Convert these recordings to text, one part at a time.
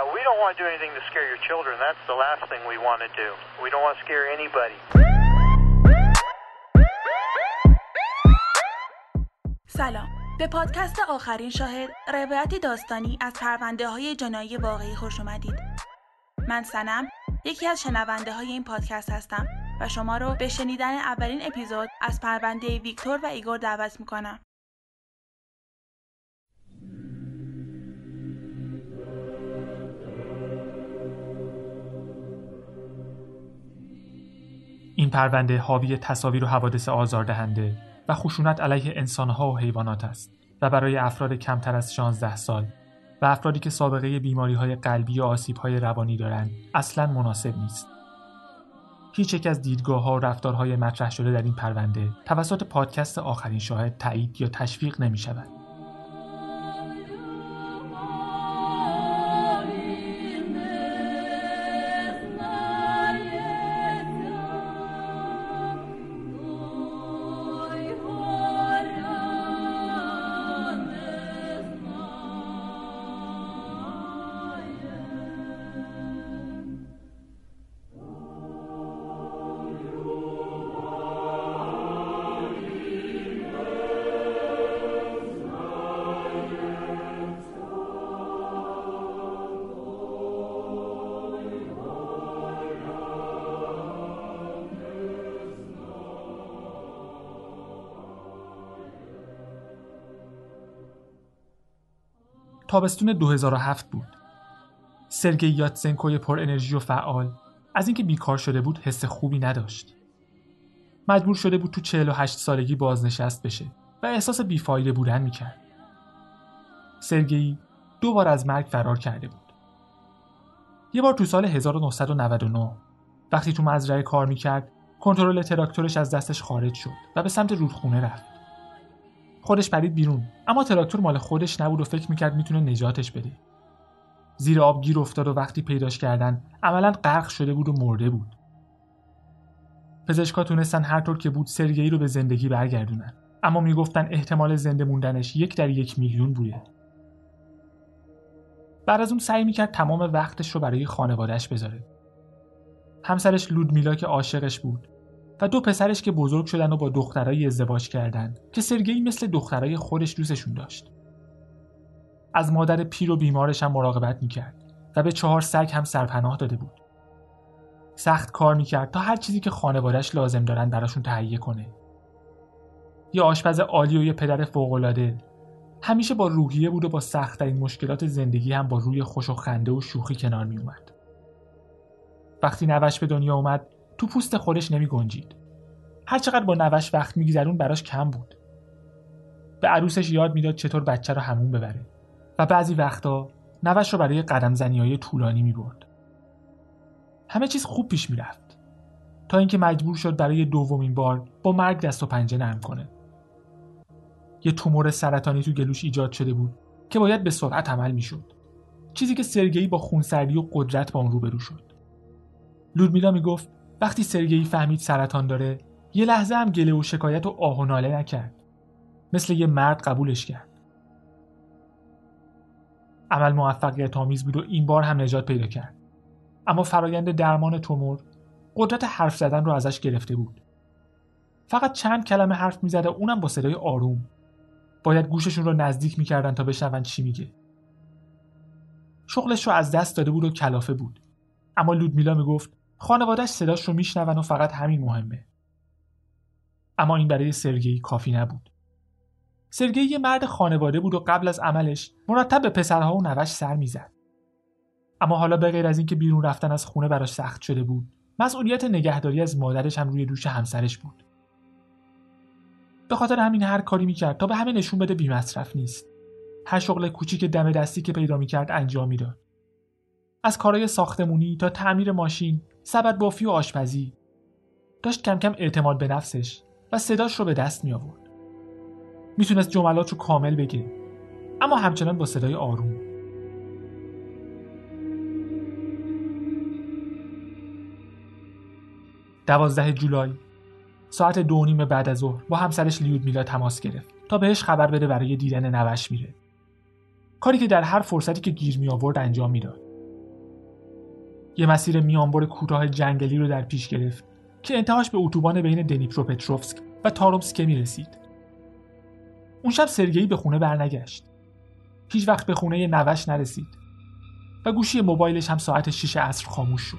Yeah, we don't want to do anything to scare your children. That's the last thing we want to do. We don't want to scare anybody. سلام به پادکست آخرین شاهد روایتی داستانی از پرونده های جنایی واقعی خوش اومدید من سنم یکی از شنونده های این پادکست هستم و شما رو به شنیدن اولین اپیزود از پرونده ویکتور و ایگور دعوت می‌کنم این پرونده حاوی تصاویر و حوادث آزاردهنده و خشونت علیه انسانها و حیوانات است و برای افراد کمتر از 16 سال و افرادی که سابقه بیماری های قلبی یا آسیب های روانی دارند اصلا مناسب نیست. هیچ یک از دیدگاه ها و رفتارهای مطرح شده در این پرونده توسط پادکست آخرین شاهد تایید یا تشویق نمی شود. تابستون 2007 بود. سرگی یاتسنکوی پر انرژی و فعال از اینکه بیکار شده بود حس خوبی نداشت. مجبور شده بود تو 48 سالگی بازنشست بشه و احساس بیفایده بودن می‌کرد. سرگی دو بار از مرگ فرار کرده بود. یه بار تو سال 1999 وقتی تو مزرعه کار می‌کرد کنترل تراکتورش از دستش خارج شد و به سمت رودخونه رفت. خودش پرید بیرون. اما تراکتور مال خودش نبود و فکر می‌کرد می‌تونه نجاتش بده. زیر آب گیر افتاد و وقتی پیداش کردن عملا غرق شده بود و مرده بود. پزشکا تونستن هر طور که بود سرگئی رو به زندگی برگردونن. اما می‌گفتن احتمال زنده موندنش یک در یک میلیون بوده. بعد از اون سعی می‌کرد تمام وقتش رو برای خانوادهش بذاره. همسرش لودمیلا که عاشقش بود. و دو پسرش که بزرگ شدن و با دخترای ازدواج کردند که سرگئی مثل دخترای خودش دوستشون داشت. از مادر پیر و بیمارش هم مراقبت می‌کرد و به چهار سگ هم سرپناه داده بود. سخت کار می‌کرد تا هر چیزی که خانوادش لازم دارن براشون تهیه کنه. یه آشپز عالی و یه پدر فوقالعاده همیشه با روحیه بود و با سختترین مشکلات زندگی هم با روی خوش و خنده و شوخی کنار میومد. وقتی نوش به دنیا اومد تو پوست خودش نمی گنجید. هرچقدر با نوش وقت میگذرون براش کم بود. به عروسش یاد می‌داد چطور بچه رو همون ببره و بعضی وقتا نوش رو برای قدم زنی های طولانی می برد. همه چیز خوب پیش می‌رفت تا اینکه مجبور شد برای دومین بار با مرگ دست و پنجه نرم کنه. یه تومور سرطانی تو گلوش ایجاد شده بود که باید به سرعت عمل می‌شد. چیزی که سرگئی با خونسردی و قدرت با اون روبرو شد. لودمیلا می‌گفت وقتی سرگئی فهمید سرطان داره یه لحظه هم گله و شکایت و آه و ناله نکرد. مثل یه مرد قبولش کرد. عمل موفقیت آمیز بود و این بار هم نجات پیدا کرد. اما فرایند درمان تومور قدرت حرف زدن رو ازش گرفته بود. فقط چند کلمه حرف می‌زد و اونم با صدای آروم. باید گوششون رو نزدیک می‌کردن تا بشنون چی میگه. شغلش رو از دست داده بود و کلافه بود. اما لودمیلا می‌گفت خانوادهش صداش رو میشنون و فقط همین مهمه. اما این برای سرگئی کافی نبود. سرگئی یه مرد خانواده بود و قبل از عملش مرتب به پسرها و نوش سر می‌زد. اما حالا به غیر از اینکه بیرون رفتن از خونه براش سخت شده بود، مسئولیت نگهداری از مادرش هم روی دوش همسرش بود. به خاطر همین هر کاری می‌کرد تا به همه نشون بده بیمصرف نیست. هر شغل کوچیک دم دستی که پیدا می‌کرد انجام می‌داد. از کارهای ساختمونی تا تعمیر ماشین سبد بافی و آشپزی. داشت کم کم اعتماد به نفسش و صداش رو به دست می آورد می‌تونست جملات رو کامل بگه اما همچنان با صدای آروم. دوازده جولای ساعت دو نیم بعد از ظهر با همسرش لیود میلا تماس گرفت تا بهش خبر بده برای دیدن نوش میره. کاری که در هر فرصتی که گیر می آورد انجام می‌داد. یه مسیر میانبر کوتاه جنگلی رو در پیش گرفت که انتهاش به اتوبان بین دنیپروپتروفسک و تارومسکه می رسید. اون شب سرگئی به خونه برنگشت. هیچ وقت به خونه نوش نرسید و گوشی موبایلش هم ساعت 6 عصر خاموش شد.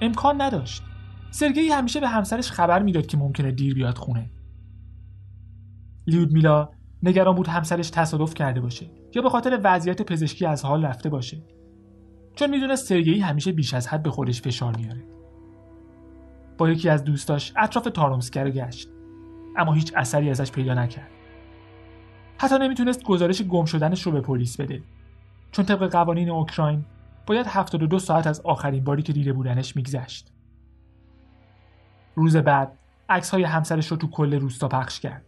امکان نداشت. سرگئی همیشه به همسرش خبر می‌داد که ممکنه دیر بیاد خونه. لیودمیلا نگران بود همسرش تصادف کرده باشه یا به خاطر وضعیت پزشکی از حال رفته باشه. چون می‌دونست سرگئی همیشه بیش از حد به خودش فشار میاره. با یکی از دوستاش اطراف تارومسکه رو گشت اما هیچ اثری ازش پیدا نکرد. حتی نمی‌تونست گزارش گم شدنش رو به پلیس بده چون طبق قوانین اوکراین باید 72 ساعت از آخرین باری که دیده بودنش میگذشت. روز بعد عکس های همسرش رو تو کل روستا پخش کرد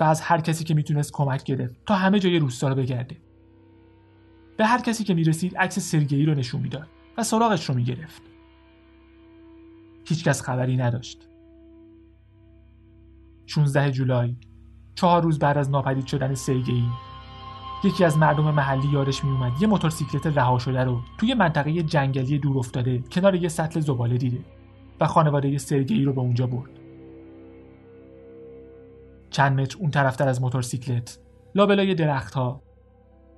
و از هر کسی که می‌تونست کمک گرفت تا همه جای روستا رو بگرده. به هر کسی که می‌رسید عکس سرگئی رو نشون می‌داد و سراغش رو می‌گرفت. هیچکس خبری نداشت. 16 جولای چهار روز بعد از ناپدید شدن سرگئی یکی از مردم محلی یارش میومد یه موتورسیکلت رها شده رو توی منطقه جنگلی دور افتاده کنار یه سطل زباله دیده و خانواده سرگئی رو به اونجا برد. چند متر اون طرفتر از موتورسیکلت لابلای درختها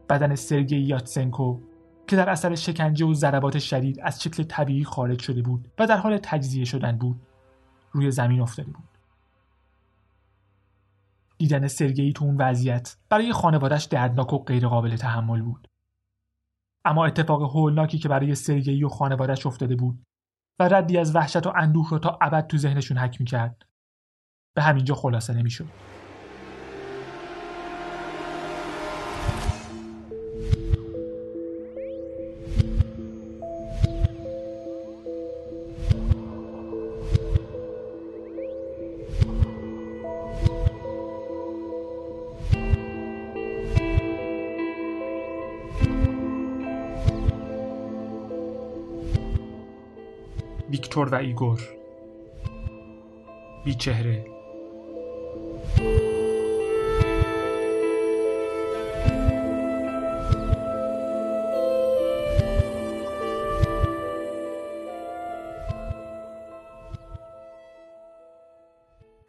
بدن سرگئی یاتسنکو که در اثر شکنجه و ضربات شدید از شکل طبیعی خارج شده بود و در حال تجزیه شدن بود روی زمین افتاده بود. دیدن سرگئی تو اون وضعیت برای خانوادش دردناک و غیرقابل تحمل بود. اما اتفاق هولناکی که برای سرگئی و خانوادش افتاده بود و ردی از وحشت و اندوه رو تا ابد تو ذهنشون حک می‌کرد به همینجا خلاصه نمی‌شد. ویکتور و ایگور. بی چهره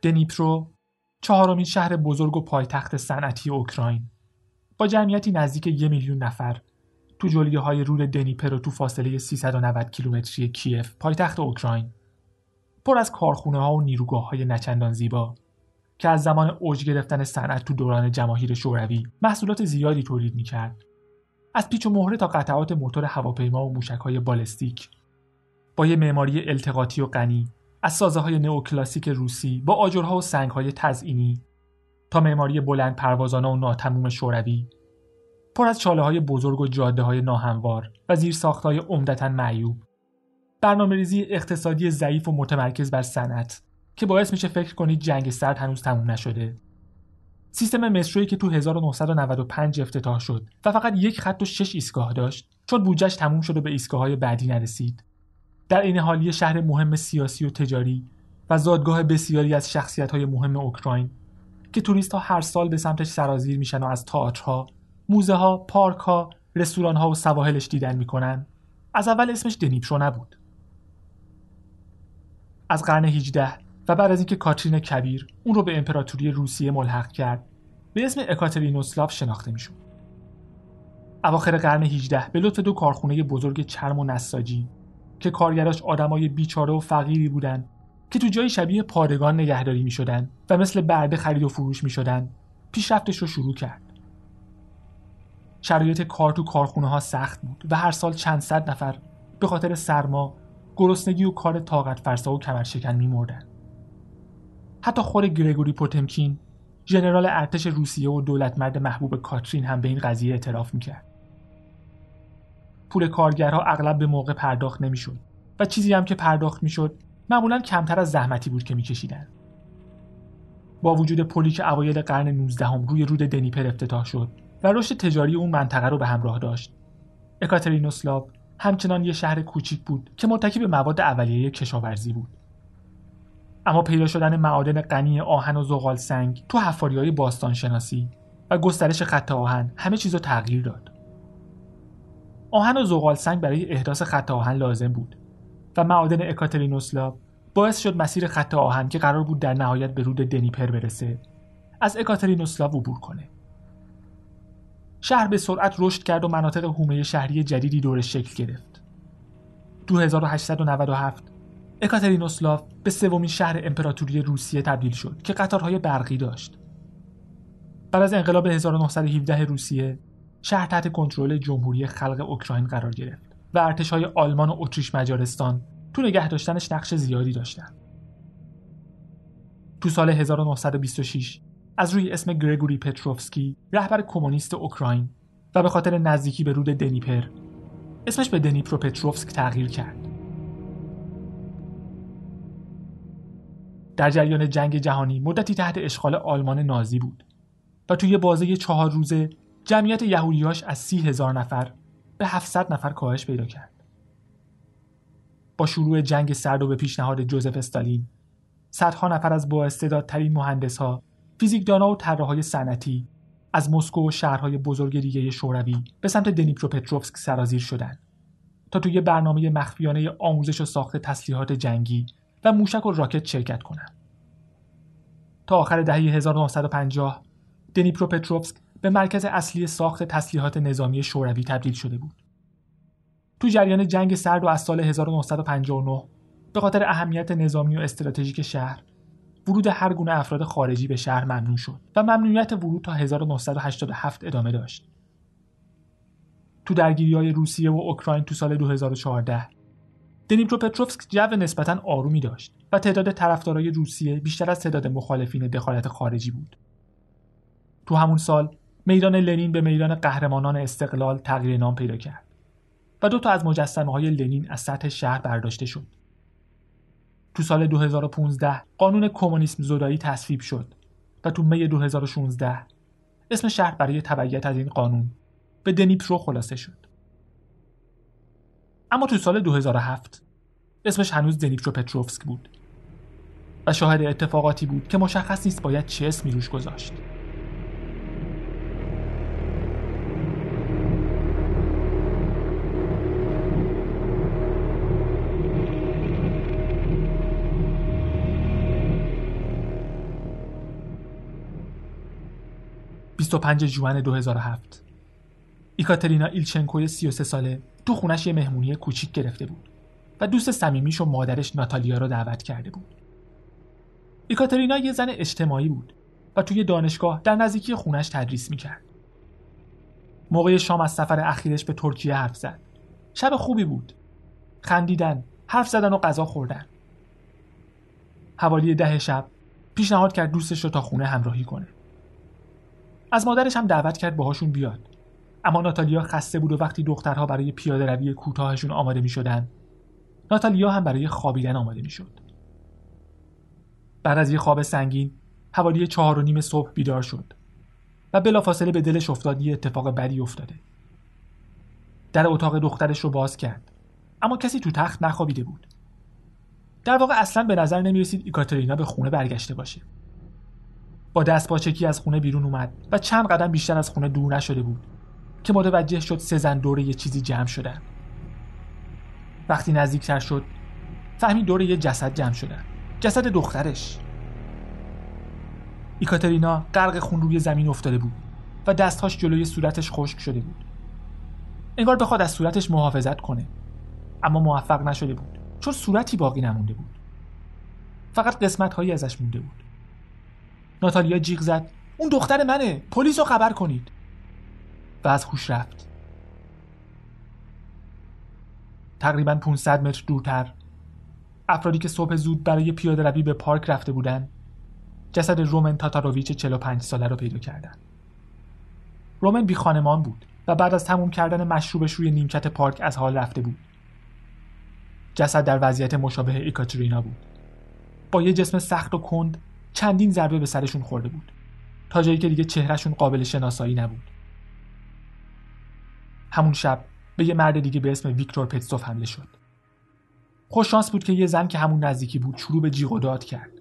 دنیپرو چهارمین شهر بزرگ و پایتخت صنعتی اوکراین. با جمعیتی نزدیک یک میلیون نفر. تو جلیه های رود دنیپر و تو فاصله 390 کیلومتری کیف پایتخت اوکراین. پر از کارخونه ها و نیروگاه های نچندان زیبا که از زمان اوج گرفتن صنعت تو دوران جماهیر شوروی محصولات زیادی تولید می‌کرد. از پیچ و مهره تا قطعات موتور هواپیما و موشک های بالستیک. با یه معماری التقاطی و غنی از سازه های نئوکلاسیک روسی با آجرها و سنگ های تزئینی تا معماری بلند پروازانه و ناتموم شوروی. پر از چاله های بزرگ و جاده های ناهموار و زیر های عمدتا معیوب. برنامه ریزی اقتصادی ضعیف و متمرکز بر صنعت که باعث میشه فکر کنید جنگ سرد هنوز تموم نشده. سیستم مترویی که تو 1995 افتتاح شد و فقط یک خط و شش ایستگاه داشت چون بودجهش تموم شد و به ایستگاه های بعدی نرسید. در این حالی شهر مهم سیاسی و تجاری و زادگاه بسیاری از شخصیت های مهم اوکراین که توریست ها هر سال به سمتش سرازیر میشن و از تئاترها موزه ها، پارک ها، رستوران ها و سواحلش دیدن می‌کنن از اول اسمش دنیپشو نبود. از قرن 18 و بعد از اینکه کاترین کبیر اون رو به امپراتوری روسیه ملحق کرد به اسم اکاترینوسلاف شناخته می‌شد. اواخر قرن 18 به لطف دو کارخونه بزرگ چرم و نساجی که کارگراش آدمای بیچاره و فقیری بودن که تو جایی شبیه پادگان نگهداری می شدن و مثل برده خرید و فروش می شدن پیشرفتش رو شروع کرد. شرایط کار تو کارخونه ها سخت بود و هر سال چند صد نفر به خاطر سرما، گرسنگی و کار طاقت فرسا و کمرشکن میمردن. حتی خود گرگوری پوتمکین ژنرال ارتش روسیه و دولتمرد محبوب کاترین هم به این قضیه اعتراف می‌کرد. پول کارگرها اغلب به موقع پرداخت نمی‌شد و چیزی هم که پرداخت می‌شد معمولا کمتر از زحمتی بود که میکشیدن. با وجود پلی که اوایل قرن 19 هم روی رود دنیپر افتتاح شد رشد تجاری اون منطقه رو به همراه داشت. اکاترینوسلاو همچنان یه شهر کوچیک بود که متکی به مواد اولیه کشاورزی بود. اما پیدا شدن معادن غنی آهن و زغال سنگ تو حفاری های باستان شناسی و گسترش خط آهن همه چیز رو تغییر داد. آهن و زغال سنگ برای احداث خط آهن لازم بود و معادن اکاترینوسلاو باعث شد مسیر خط آهن که قرار بود در نهایت به رود دنیپر برسه از اکاترینوسلاو عبور کنه شهر به سرعت رشد کرد و مناطق حومه شهری جدیدی دورش شکل گرفت 2897 اکاترینوسلاو به سومین شهر امپراتوری روسیه تبدیل شد که قطارهای برقی داشت بعد از انقلاب 1917 روسیه شهر تحت کنترل جمهوری خلق اوکراین قرار گرفت و ارتشهای آلمان و اتریش مجارستان تو نگه داشتنش نقش زیادی داشتن. تو سال 1926 از روی اسم گرگوری پتروفسکی رهبر کمونیست اوکراین و به خاطر نزدیکی به رود دنیپر اسمش به دنیپرو پتروفسک تغییر کرد. در جریان جنگ جهانی مدتی تحت اشغال آلمان نازی بود و توی بازه چهار روزه جمعیت یهودیاش از سی هزار نفر به 700 نفر کاهش پیدا کرد. با شروع جنگ سرد و به پیشنهاد جوزف استالین صدها نفر از بااستعدادترین مهندسها فیزیکدانها و طراحهای صنعتی از مسکو و شهرهای بزرگ دیگه شوروی به سمت دنیپروپتروفسک سرازیر شدند تا توی برنامه مخفیانه آموزش و ساخت تسلیحات جنگی و موشک و راکت شرکت کنند. تا آخر دهه 1950 دنیپروپتروفسک به مرکز اصلی ساخت تسلیحات نظامی شوروی تبدیل شده بود. تو جریان جنگ سرد و از سال 1959 به خاطر اهمیت نظامی و استراتژیک شهر ورود هر گونه افراد خارجی به شهر ممنوع شد و ممنوعیت ورود تا 1987 ادامه داشت. تو درگیری های روسیه و اوکراین تو سال 2014 دنیپروپتروفسک جو نسبتا آرومی داشت و تعداد طرفدارای روسیه بیشتر از تعداد مخالفین دخالت خارجی بود. تو همون سال میدان لنین به میدان قهرمانان استقلال تغییر نام پیدا کرد. و دو تا از مجسمه های لنین از سطح شهر برداشته شد. تو سال 2015 قانون کمونیسم زدایی تصویب شد و تو می 2016 اسم شهر برای تبعیت از این قانون به دنیپرو خلاصه شد. اما تو سال 2007 اسمش هنوز دنیپرو پتروفسک بود و شاهد اتفاقاتی بود که مشخص نیست باید چه اسمی روش گذاشت. 25 جوان 2007 ایکاترینا ایلچنکوی 33 ساله تو خونش یه مهمونی کوچیک گرفته بود و دوست صمیمیش و مادرش ناتالیا رو دعوت کرده بود. ایکاترینا یه زن اجتماعی بود و توی دانشگاه در نزدیکی خونش تدریس می‌کرد. موقع شام از سفر اخیرش به ترکیه حرف زد. شب خوبی بود. خندیدن، حرف زدن و غذا خوردن. حوالی ده شب پیشنهاد کرد دوستش رو تا خونه همراهی کنه. از مادرش هم دعوت کرد باهاشون بیاد اما ناتالیا خسته بود و وقتی دخترها برای پیاده روی کوتاهشون آماده می شدن ناتالیا هم برای خوابیدن آماده می شد بعد از یه خواب سنگین حوالی چهار و نیم صبح بیدار شد و بلافاصله به دلش افتاد یه اتفاق بدی افتاده. در اتاق دخترش رو باز کرد اما کسی تو تخت نخوابیده بود. در واقع اصلا به نظر نمی رسید ایکاترینا به خونه برگشته باشه. با دست پاچکی از خونه بیرون اومد و چند قدم بیشتر از خونه دور نشده بود که متوجه شد سه زن دوره یه چیزی جمع شدن. وقتی نزدیکتر شد فهمید دوره یه جسد جمع شدن. جسد دخترش. ایکاترینا غرق خون روی زمین افتاده بود و دستهاش جلوی صورتش خشک شده بود. انگار بخواد از صورتش محافظت کنه. اما موفق نشده بود چون صورتی باقی نمونده بود. فقط قسمت هایی ازش مونده بود. ناتالیا جیغ زد. اون دختر منه. پلیس رو خبر کنید. و از خوش رفت. تقریبا 500 متر دورتر. افرادی که صبح زود برای پیاده روی به پارک رفته بودند جسد رومن تاتاروویچ 45 ساله رو پیدا کردند رومن بی خانمان بود و بعد از تموم کردن مشروبش روی نیمکت پارک از حال رفته بود. جسد در وضعیت مشابه ایکاترینا بود. با یه جسم سخت و کند چندین ضربه به سرشون خورده بود. تا جایی که دیگه چهرهشون قابل شناسایی نبود. همون شب به یه مرد دیگه به اسم ویکتور پتسوف حمله شد. خوششانس بود که یه زن که همون نزدیکی بود شروع به جیغ و داد کرد.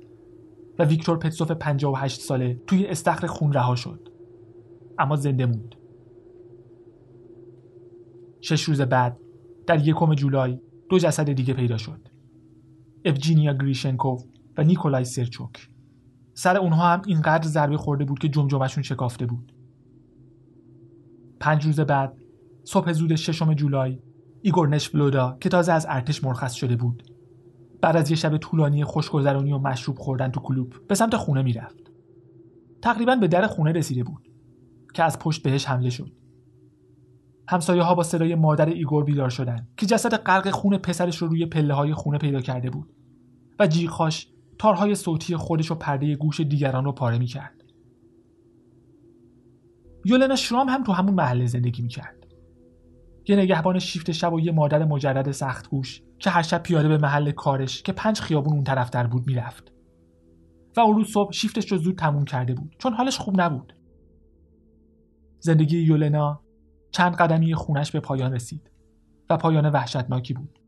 و ویکتور پتسوف 58 ساله توی استخر خون رها شد. اما زنده موند. شش روز بعد در یکم جولای دو جسد دیگه پیدا شد. اوجینیا گریشنکوف و نیکولای سرچوک. سر اونها هم اینقدر ضربه خورده بود که جمجمشون شکافته بود. پنج روز بعد صبح زود ششم جولای ایگور نشفلودا که تازه از ارتش مرخص شده بود بعد از یه شب طولانی خوشگذرانی و مشروب خوردن تو کلوب به سمت خونه می‌رفت تقریبا به در خونه رسیده بود که از پشت بهش حمله شد همسایه ها با صدای مادر ایگور بیدار شدن که جسد غرق خون پسرش رو روی پله های خونه پیدا کرده بود و جیغهاش تارهای صوتی خودش و پرده گوش دیگران رو پاره می‌کرد. یولنا شرام هم تو همون محله زندگی می‌کرد. یه نگهبان شیفت شب و یه مادر مجرد سخت گوش که هر شب پیاده به محل کارش که پنج خیابون اون طرف در بود می‌رفت. و اون روز صبح شیفتش رو زود تموم کرده بود چون حالش خوب نبود. زندگی یولنا چند قدمی خونش به پایان رسید و پایان وحشتناکی بود.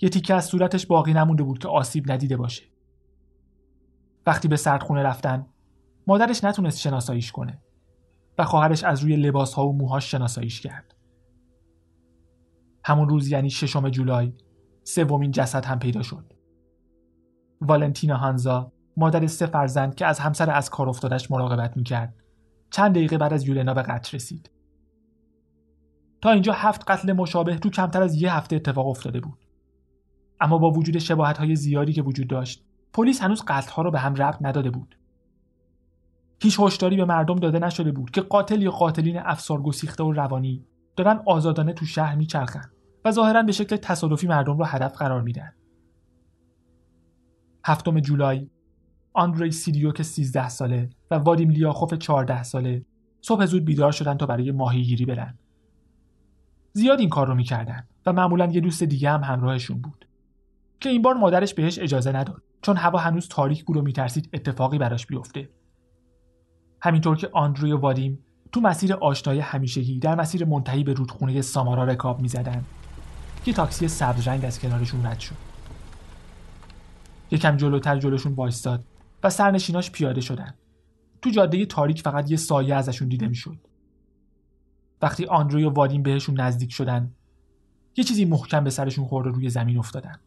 یه تیکه از صورتش باقی نمونده بود که آسیب ندیده باشه. وقتی به سردخونه رفتن. مادرش نتونست شناساییش کنه و خواهرش از روی لباس ها و موهاش شناساییش کرد. همون روز یعنی ششم جولای سومین جسد هم پیدا شد. والنتینا هانزا مادر سه فرزند که از همسر از کار افتادش مراقبت می‌کرد چند دقیقه بعد از یولنا به قتل رسید. تا اینجا هفت قتل مشابه تو کمتر از یه هفته اتفاق افتاده بود. اما با وجود شباهت های زیادی که وجود داشت پلیس هنوز قتل ها رو به هم ربط نداده بود هیچ هشداری به مردم داده نشده بود که قاتل یا قاتلین افسار گسیخته و روانی دارن آزادانه تو شهر میچرخن و ظاهرا به شکل تصادفی مردم رو هدف قرار میدن. هفتم جولای آندری سیریوک 13 ساله و وادیم لیاخوف 14 ساله صبح زود بیدار شدن تا برای ماهیگیری برن. زیاد این کار رو می‌کردن و معمولا یه دوست دیگه هم همراهشون بود که این بار مادرش بهش اجازه نداد چون هوا هنوز تاریک بود و میترسید اتفاقی براش بیفته. همینطور که آندری و وادیم تو مسیر آشنای همیشگی در مسیر منتهی به رودخونه سامارا رکاب می‌زدن یه تاکسی سبز رنگ از کنارشون رد شد. یکم جلوتر جلوشون وایستاد و سرنشیناش پیاده شدن. تو جاده تاریک فقط یه سایه ازشون دیده می‌شد. وقتی آندروی و وادیم بهشون نزدیک شدن یه چیزی محکم به سرشون خورد و روی زمین افتادن.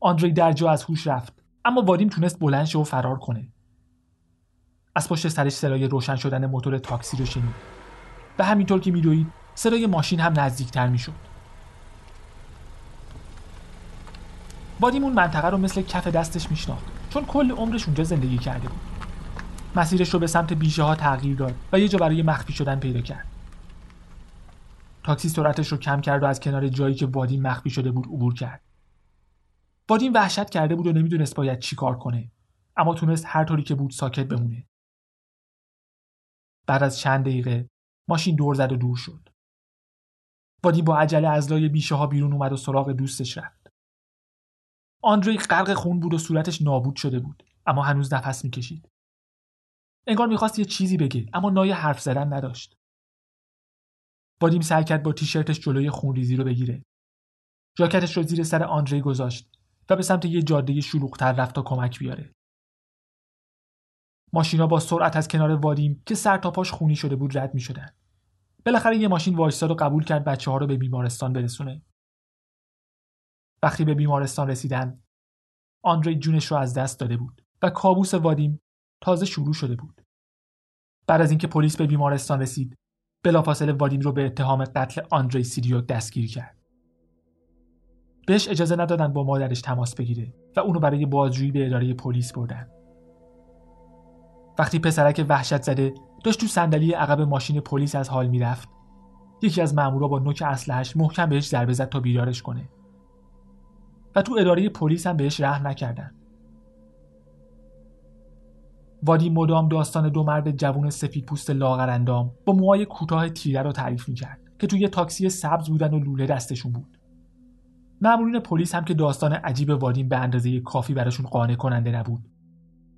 آندری در جا از هوش رفت. اما وادیم تونست بلند شه و فرار کنه. از پشت سرش صدای روشن شدن موتور تاکسی رو شنید. و همینطور که میدوید صدای ماشین هم نزدیکتر می‌شد. وادیم اون منطقه رو مثل کف دستش میشناخت چون کل عمرش اونجا زندگی کرده بود. مسیرش رو به سمت بیشه ها تغییر داد و یه جا برای مخفی شدن پیدا کرد. تاکسی سرعتش رو کم کرد و از کنار جایی که وادیم مخفی شده بود عبور کرد. وادیم وحشت کرده بود و نمی‌دونست باید چی کار کنه. اما تونست هر طوری که بود ساکت بمونه. بعد از چند دقیقه ماشین دور زد و دور شد. وادیم با عجله از لای بیشه ها بیرون اومد و سراغ دوستش رفت. آندری غرق خون بود و صورتش نابود شده بود اما هنوز نفس می‌کشید. انگار می‌خواست یه چیزی بگه اما نای حرف زدن نداشت. وادیم سعی کرد با تیشرتش جلوی خونریزی رو بگیره. جاکتش رو زیر سر آندری گذاشت. و به سمت یه جاده شلوغتر رفت تا کمک بیاره ماشینا با سرعت از کنار وادیم که سر تا پاش خونی شده بود رد می شدن. بالاخره یه ماشین وایستاد و قبول کرد بچه ها رو به بیمارستان برسونه. وقتی به بیمارستان رسیدن آندری جونش رو از دست داده بود و کابوس وادیم تازه شروع شده بود. بعد از اینکه پلیس به بیمارستان رسید بلافاصله وادیم رو به اتهام قتل آندری سیریوک دستگیر کرد. بهش اجازه ندادن با مادرش تماس بگیره و اونو برای بازجویی به اداره پلیس بردن. وقتی پسرک وحشت زده داشت تو صندلی عقب ماشین پلیس از حال می‌رفت. یکی از مامورا با نوک اسلحه‌اش محکم بهش ضربه زد تا بیدارش کنه. و تو اداره پلیس هم بهش رحم نکردن. وادی مدام داستان دو مرد جوون سفید پوست لاغرندام با موهای کوتاه تیره رو تعریف می‌کرد که توی تاکسی سبز بودن و لوله دستشون بود. مامورین پلیس هم که داستان عجیب وادیم به اندازه کافی براشون قانع کننده نبود.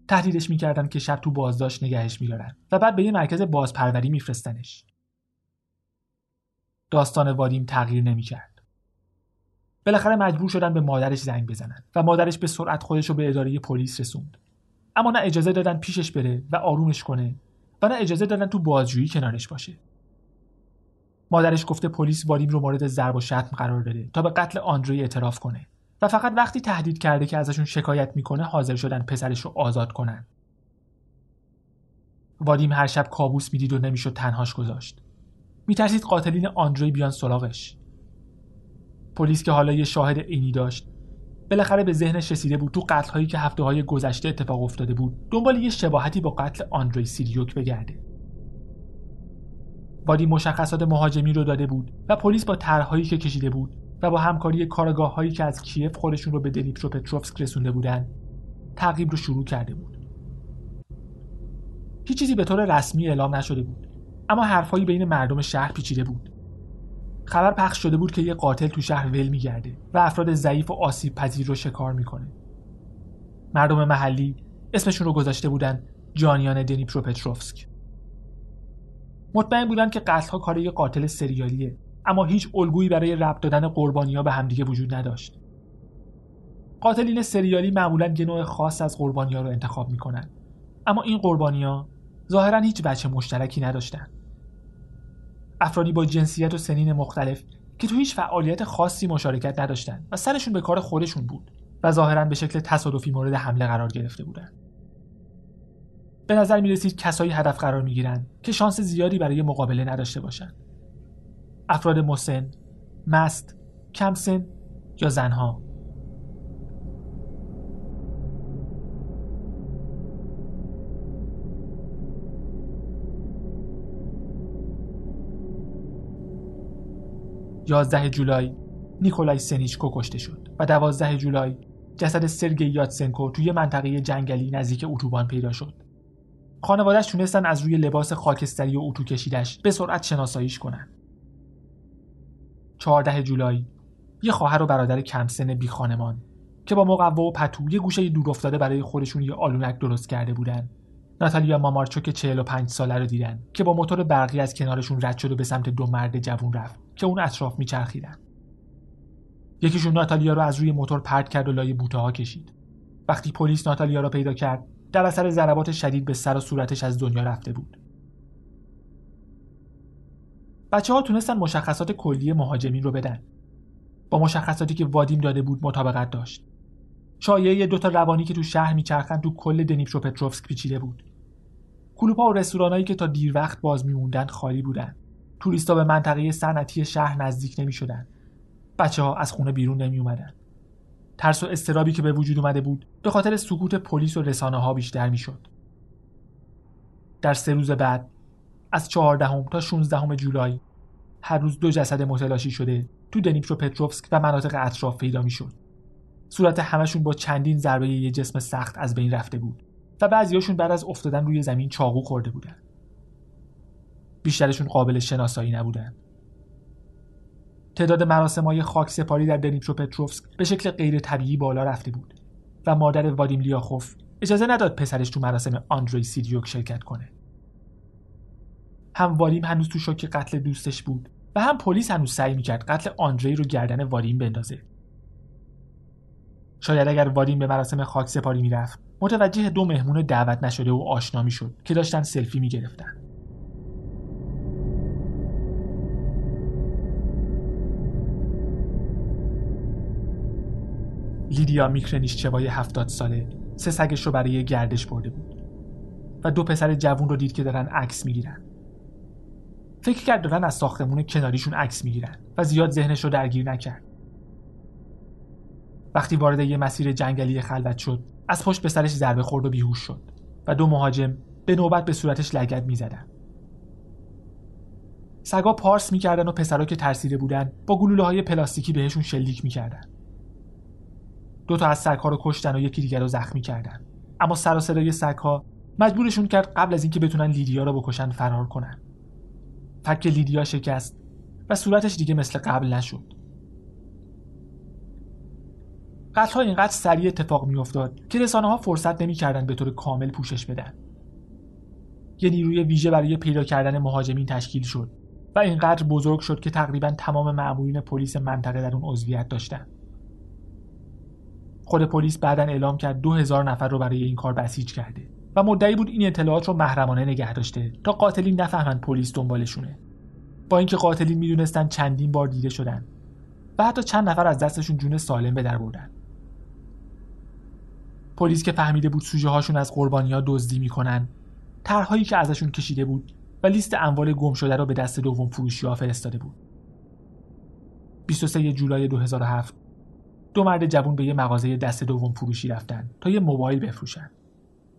تهدیدش می‌کردن که شب تو بازداشت نگهش میدارن و بعد به یه مرکز بازپروری میفرستنش. داستان وادیم تغییر نمی‌کرد. بالاخره مجبور شدن به مادرش زنگ بزنن و مادرش به سرعت خودش رو به اداره پلیس رسوند. اما نه اجازه دادن پیشش بره و آرومش کنه و نه اجازه دادن تو بازجویی کنارش باشه. مادرش گفته پلیس وادیم رو مورد ضرب و شتم قرار بده تا به قتل آندری اعتراف کنه. و فقط وقتی تهدید کرده که ازشون شکایت می‌کنه حاضر شدن پسرش رو آزاد کنن. وادیم هر شب کابوس می‌دید و نمی‌شد تنهاش گذاشت. میترسید قاتلین آندری بیان سراغش. پلیس که حالا یه شاهد عینی داشت بالاخره به ذهنش رسیده بود تو قتل هایی که هفته های گذشته اتفاق افتاده بود دنبال یه شباهتی با قتل آندری سیریوک بگرده. وادی مشخصات مهاجمی رو داده بود و پلیس با طرحهایی که کشیده بود و با همکاری کارگاه هایی که از کیف خودشون رو به پتروفسک رسونده بودن تعقیب رو شروع کرده بود. هیچ چیزی به طور رسمی اعلام نشده بود اما حرفهایی بین مردم شهر پیچیده بود. خبر پخش شده بود که یه قاتل تو شهر ول میگرده و افراد ضعیف و آسیب پذیر رو شکار می‌کنه. مردم محلی اسمشون رو گذاشته بودن جانیان پتروفسک مطمئن بودن که قتلها کار یه قاتل سریالیه اما هیچ الگویی برای ربط دادن قربانیها به همدیگه وجود نداشت. قاتلین سریالی معمولا یه نوع خاص از قربانیها رو انتخاب می‌کنن اما این قربانیها ظاهرا هیچ بچه مشترکی نداشتن. افرادی با جنسیت و سنین مختلف که تو هیچ فعالیت خاصی مشارکت نداشتن و سرشون به کار خودشون بود و ظاهرا به شکل تصادفی مورد حمله قرار گرفته بودن. به نظر می رسید کسایی هدف قرار می گیرن که شانس زیادی برای مقابله نداشته باشند. افراد مسن، مست، کمسن یا زنها یازده جولای نیکولای سنیچکو کشته شد و دوازده جولای جسد سرگی یاتسنکو توی منطقه جنگلی نزدیک اتوبان پیدا شد خانوادهش تونستن از روی لباس خاکستری و اتو کشیدش به سرعت شناساییش کنن. 14 جولای یه خواهر و برادر کمسن بی خانمان که با مقوا و پتو یه گوشه دور افتاده برای خودشون یه آلونک درست کرده بودن. ناتالیا مامارچو که 45 ساله رو دیدن که با موتور برقی از کنارشون رد شد و به سمت دو مرد جوون رفت که اون اطراف میچرخیدن. یکیشون ناتالیا رو از روی موتور پرت کرد و لای بوته ها کشید. وقتی پلیس ناتالیا رو پیدا کرد در اثر ضربات شدید به سر و صورتش از دنیا رفته بود. بچه ها تونستن مشخصات کلی مهاجمین رو بدن. با مشخصاتی که وادیم داده بود مطابقت داشت. شایعه دوتا روانی که تو شهر میچرخن تو کل دنیپروپتروفسک پیچیده بود. کلوپا و رستورانایی که تا دیر وقت باز میموندن خالی بودن. توریستا به منطقه صنعتی شهر نزدیک نمی‌شدن. بچه ها از خونه بیرون نمی اومدن. ترس و استرابی که به وجود اومده بود به خاطر سکوت پلیس و رسانه ها بیشتر می‌شد. در سه روز بعد از 14 تا 16 جولای هر روز دو جسد متلاشی شده تو پتروفسک و مناطق اطراف پیدا می‌شد. صورت همشون با چندین ضربه یه جسم سخت از بین رفته بود و بعضیاشون بعد از افتادن روی زمین چاقو خورده بودن. بیشترشون قابل شناسایی نبودن. تعداد مراسم های خاک سپاری در پتروفسک به شکل غیر طبیعی بالا رفته بود و مادر وادیم لیاخوف اجازه نداد پسرش تو مراسم آندری سیدیوک شرکت کنه. هم وادیم هنوز تو شوک قتل دوستش بود و هم پلیس هنوز سعی می‌کرد قتل آندری رو گردن وادیم بندازه. شاید اگر وادیم به مراسم خاک سپاری می‌رفت متوجه دو مهمون دعوت نشده و آشنا می‌شد که داشتن سلفی می‌گرفتن. لیدیا چوای هفتاد ساله سه سگش رو برای گردش برده بود و دو پسر جوون رو دید که دارن عکس می‌گیرن. فکر کرد دارن از ساختمون کناریشون عکس می‌گیرن و زیاد ذهنش رو درگیر نکرد. وقتی وارد یه مسیر جنگلی خلوت شد از پشت به سرش ضربه خورد و بیهوش شد و دو مهاجم به نوبت به صورتش لگد می‌زدن. سگا پارس می‌کردن و پسرا که ترسیده بودن با گلوله های پلاستیکی بهشون شلیک می‌کردن. دو تا از سگها رو کشتن و یکی دیگر رو زخمی کردن. اما سر و صدای سگها مجبورشون کرد قبل از اینکه بتونن لیدیا رو بکشن فرار کنن. فک لیدیا شکست و صورتش دیگه مثل قبل نشد. قتل ها اینقدر سریع اتفاق میافتاد که رسانه ها فرصت نمی‌کردن به طور کامل پوشش بدن. یه نیروی ویژه برای پیدا کردن مهاجمین تشکیل شد و اینقدر بزرگ شد که تقریبا تمام مأمورین پلیس منطقه در اون عضویت داشتن. خود پلیس بعدا اعلام کرد دو هزار نفر رو برای این کار بسیج کرده و مدعی بود این اطلاعات رو محرمانه نگه داشته تا قاتلین نفهمند پلیس دنبالشونه. با اینکه قاتلین می‌دونستن چندین بار دیده شدن و حتی چند نفر از دستشون جون سالم به در بردن. پلیس که فهمیده بود سوژه هاشون از قربانی ها دزدی می‌کنن طرحهایی که ازشون کشیده بود و لیست اموال گم شده رو به دست دوم فروشی ها فرستاده بود. 23 جولای 2007 دو مرد جوون به یه مغازه دست دوم فروشی رفتن تا یه موبایل بفروشن.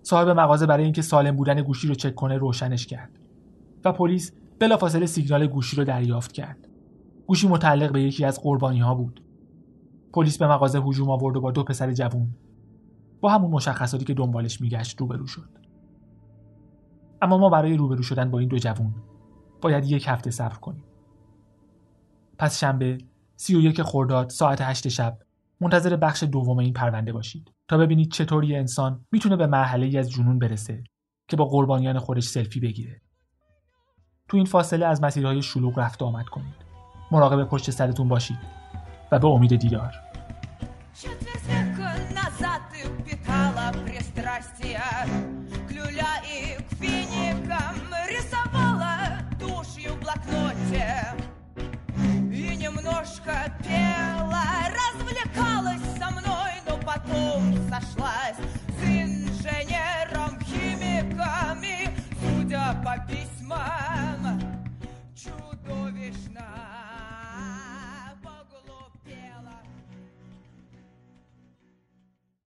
صاحب مغازه برای اینکه سالم بودن گوشی رو چک کنه روشنش کرد و پلیس بلافاصله سیگنال گوشی رو دریافت کرد. گوشی متعلق به یکی از قربانی ها بود. پلیس به مغازه هجوم آورد و با دو پسر جوون با همون مشخصاتی که دنبالش میگشت روبرو شد. اما ما برای روبرو شدن با این دو جوون باید یک هفته صبر کنیم. پس شنبه سی و یک خرداد ساعت هشت شب منتظر بخش دوم این پرونده باشید تا ببینید چطور یه انسان می‌تونه به مرحله ای از جنون برسه که با قربانیان خودش سلفی بگیره. تو این فاصله از مسیرهای شلوغ رفت آمد کنید. مراقب پشت سرتون باشید و به امید دیدار. mind.